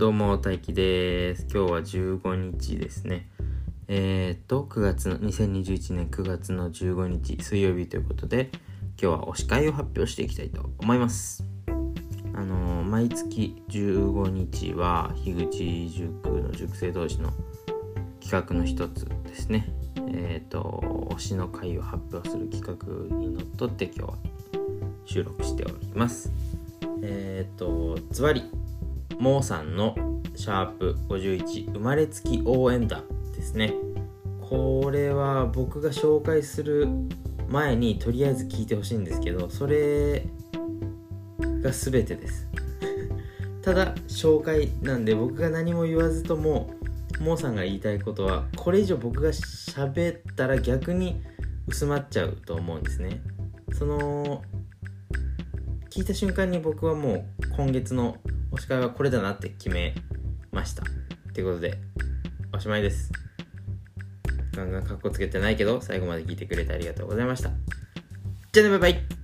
どうも、大輝です。今日は15日ですね。えー、っと、9月の、2021年9月の15日水曜日ということで、今日は推し会を発表していきたいと思います。あのー毎月15日は、樋口塾の塾生同士の企画の一つですね。えー、っと、推しの会を発表する企画にのっとって今日は収録しております。え、っと、つわり、モーさんのシャープ51生まれつき応援団ですね。これは僕が紹介する前にとりあえず聞いてほしいんですけど、それが全てです。ただ紹介なんで僕が何も言わずともモーさんが言いたいことはこれ以上僕が喋ったら逆に薄まっちゃうと思うんですね。その聞いた瞬間に僕はもう今月のおし会はこれだなって決めました。ということで、おしまいです。ガンガンカッコつけてないけど、最後まで聞いてくれてありがとうございました。じゃあね、バイバイ